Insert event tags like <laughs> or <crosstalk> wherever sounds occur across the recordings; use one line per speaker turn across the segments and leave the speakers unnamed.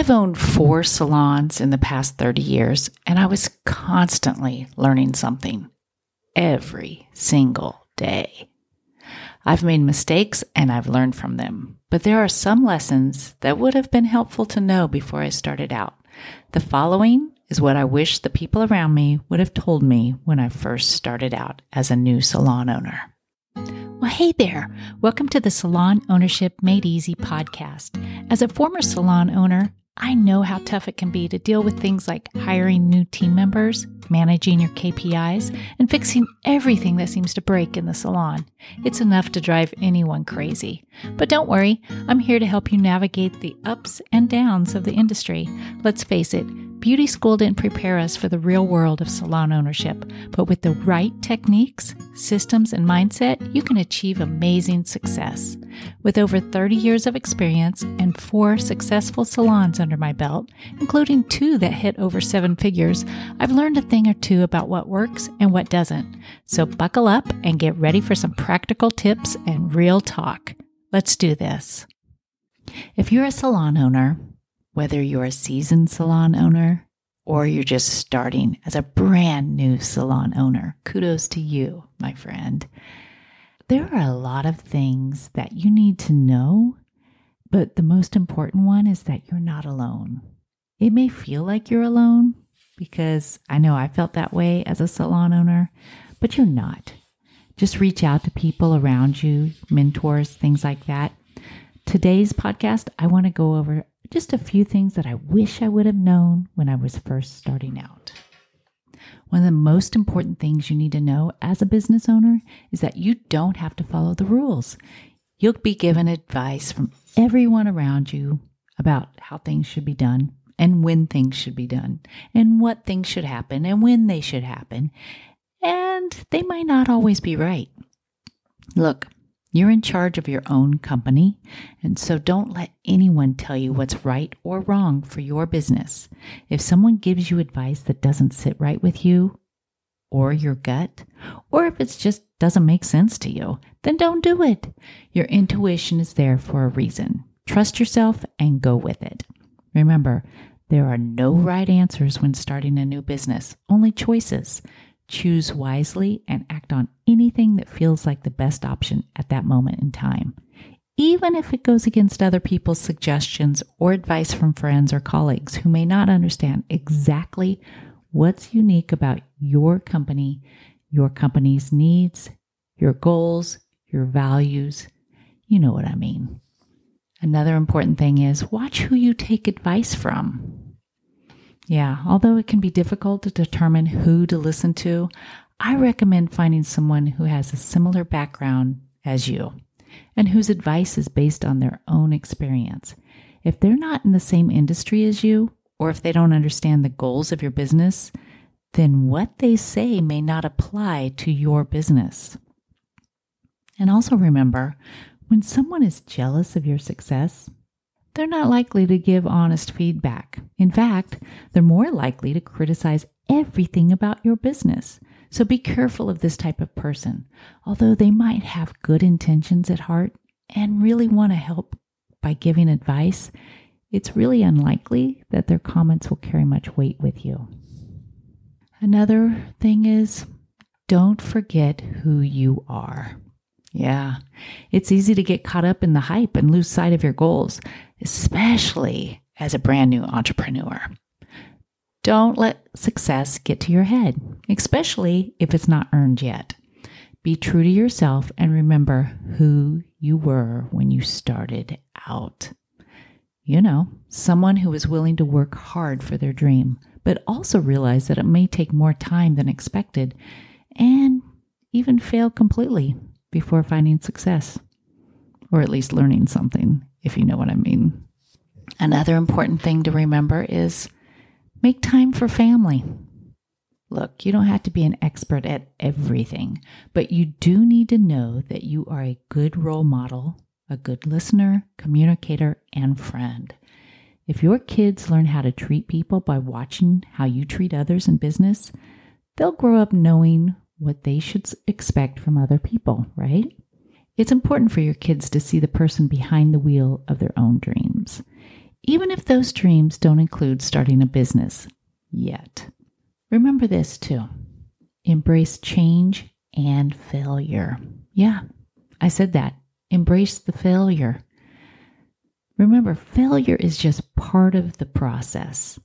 I've owned four salons in the past 30 years, and I was constantly learning something every single day. I've made mistakes and I've learned from them, but there are some lessons that would have been helpful to know before I started out. The following is what I wish the people around me would have told me when I first started out as a new salon owner. Well, hey there. Welcome to the Salon Ownership Made Easy podcast. As a former salon owner, I know how tough it can be to deal with things like hiring new team members, managing your KPIs, and fixing everything that seems to break in the salon. It's enough to drive anyone crazy. But don't worry, I'm here to help you navigate the ups and downs of the industry. Let's face it, Beauty school didn't prepare us for the real world of salon ownership, but with the right techniques, systems, and mindset, you can achieve amazing success. With over 30 years of experience and four successful salons under my belt, including two that hit over seven figures, I've learned a thing or two about what works and what doesn't. So buckle up and get ready for some practical tips and real talk. Let's do this. If you're a salon owner, whether you're a seasoned salon owner or you're just starting as a brand new salon owner, kudos to you, my friend. There are a lot of things that you need to know, but the most important one is that you're not alone. It may feel like you're alone because I know I felt that way as a salon owner, but you're not. Just reach out to people around you, mentors, things like that. Today's podcast, I want to go over just a few things that I wish I would have known when I was first starting out. One of the most important things you need to know as a business owner is that you don't have to follow the rules. You'll be given advice from everyone around you about how things should be done and when things should be done and what things should happen and when they should happen. And they might not always be right. Look, you're in charge of your own company, and so don't let anyone tell you what's right or wrong for your business. If someone gives you advice that doesn't sit right with you or your gut, or if it just doesn't make sense to you, then don't do it. Your intuition is there for a reason. Trust yourself and go with it. Remember, there are no right answers when starting a new business, only choices. Choose wisely and act on anything that feels like the best option at that moment in time, even if it goes against other people's suggestions or advice from friends or colleagues who may not understand exactly what's unique about your company, your company's needs, your goals, your values. You know what I mean. Another important thing is watch who you take advice from. Yeah, although it can be difficult to determine who to listen to, I recommend finding someone who has a similar background as you and whose advice is based on their own experience. If they're not in the same industry as you, or if they don't understand the goals of your business, then what they say may not apply to your business. And also remember, when someone is jealous of your success, they're not likely to give honest feedback. In fact, they're more likely to criticize everything about your business. So be careful of this type of person. Although they might have good intentions at heart and really want to help by giving advice, it's really unlikely that their comments will carry much weight with you. Another thing is don't forget who you are. Yeah, it's easy to get caught up in the hype and lose sight of your goals, especially as a brand new entrepreneur. Don't let success get to your head, especially if it's not earned yet. Be true to yourself and remember who you were when you started out. You know, someone who is willing to work hard for their dream, but also realize that it may take more time than expected and even fail completely before finding success, or at least learning something, if you know what I mean. Another important thing to remember is make time for family. Look, you don't have to be an expert at everything, but you do need to know that you are a good role model, a good listener, communicator, and friend. If your kids learn how to treat people by watching how you treat others in business, they'll grow up knowing what they should expect from other people, right? It's important for your kids to see the person behind the wheel of their own dreams. even if those dreams don't include starting a business yet. Remember this too embrace change and failure. Yeah, I said that. Embrace the failure. Remember, failure is just part of the process.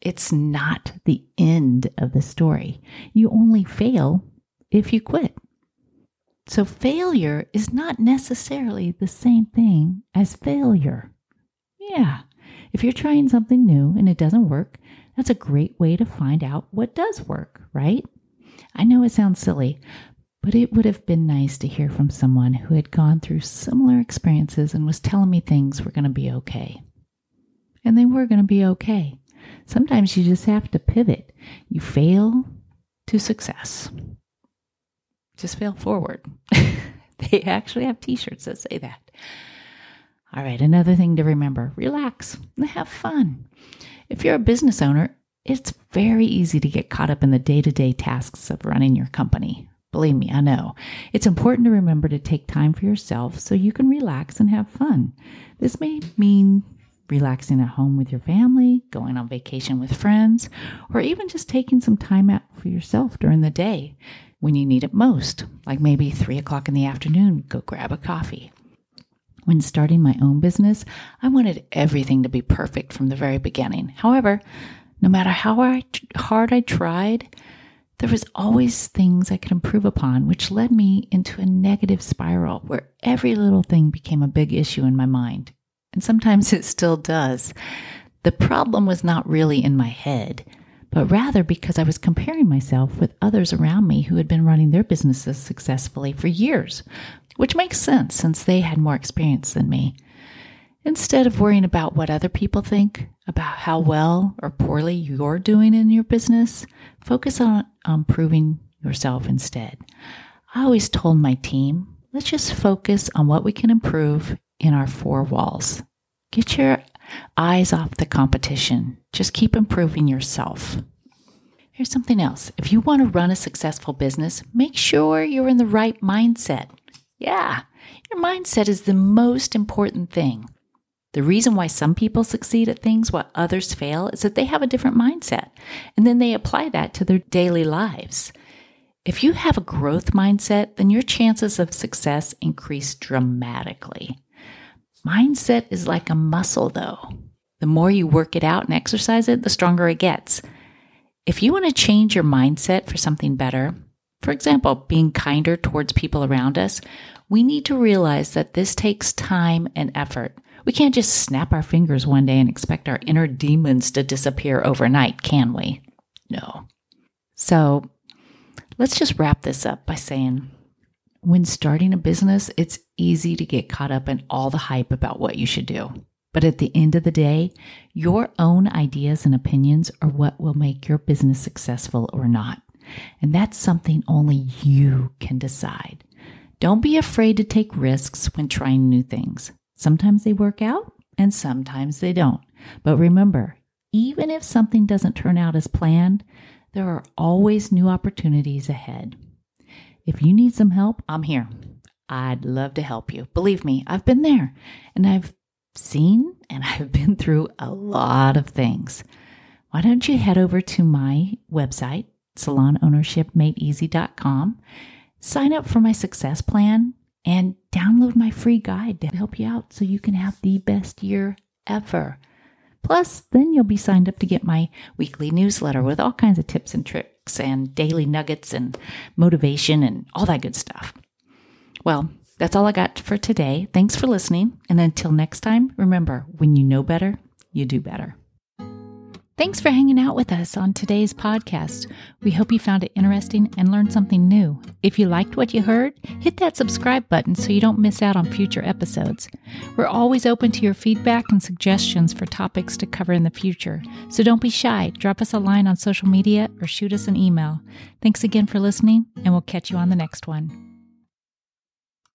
It's not the end of the story. You only fail if you quit. So, failure is not necessarily the same thing as failure. Yeah, if you're trying something new and it doesn't work, that's a great way to find out what does work, right? I know it sounds silly, but it would have been nice to hear from someone who had gone through similar experiences and was telling me things were going to be okay. And they were going to be okay. Sometimes you just have to pivot. You fail to success. Just fail forward. <laughs> they actually have t shirts that say that. All right, another thing to remember relax and have fun. If you're a business owner, it's very easy to get caught up in the day to day tasks of running your company. Believe me, I know. It's important to remember to take time for yourself so you can relax and have fun. This may mean relaxing at home with your family, going on vacation with friends, or even just taking some time out for yourself during the day when you need it most, like maybe three o'clock in the afternoon, go grab a coffee. When starting my own business, I wanted everything to be perfect from the very beginning. However, no matter how hard I tried, there was always things I could improve upon, which led me into a negative spiral where every little thing became a big issue in my mind and sometimes <laughs> it still does. The problem was not really in my head, but rather because I was comparing myself with others around me who had been running their businesses successfully for years, which makes sense since they had more experience than me. Instead of worrying about what other people think, about how well or poorly you're doing in your business, focus on improving yourself instead. I always told my team, let's just focus on what we can improve in our four walls. Get your eyes off the competition. Just keep improving yourself. Here's something else. If you want to run a successful business, make sure you're in the right mindset. Yeah, your mindset is the most important thing. The reason why some people succeed at things while others fail is that they have a different mindset and then they apply that to their daily lives. If you have a growth mindset, then your chances of success increase dramatically. Mindset is like a muscle, though. The more you work it out and exercise it, the stronger it gets. If you want to change your mindset for something better, for example, being kinder towards people around us, we need to realize that this takes time and effort. We can't just snap our fingers one day and expect our inner demons to disappear overnight, can we? No. So let's just wrap this up by saying when starting a business, it's easy to get caught up in all the hype about what you should do. But at the end of the day, your own ideas and opinions are what will make your business successful or not. And that's something only you can decide. Don't be afraid to take risks when trying new things. Sometimes they work out and sometimes they don't. But remember, even if something doesn't turn out as planned, there are always new opportunities ahead. If you need some help, I'm here. I'd love to help you. Believe me, I've been there and I've seen and <laughs> I've been through a lot of things. Why don't you head over to my website, salonownershipmadeeasy.com, sign up for my success plan, and download my free guide to help you out so you can have the best year ever. Plus, then you'll be signed up to get my weekly newsletter with all kinds of tips and tricks and daily nuggets and motivation and all that good stuff. Well, that's all I got for today. Thanks for listening. And until next time, remember when you know better, you do better. Thanks for hanging out with us on today's podcast. We hope you found it interesting and learned something new. If you liked what you heard, hit that subscribe button so you don't miss out on future episodes. We're always open to your feedback and suggestions for topics to cover in the future. So don't be shy. Drop us a line on social media or shoot us an email. Thanks again for listening, and we'll catch you on the next one.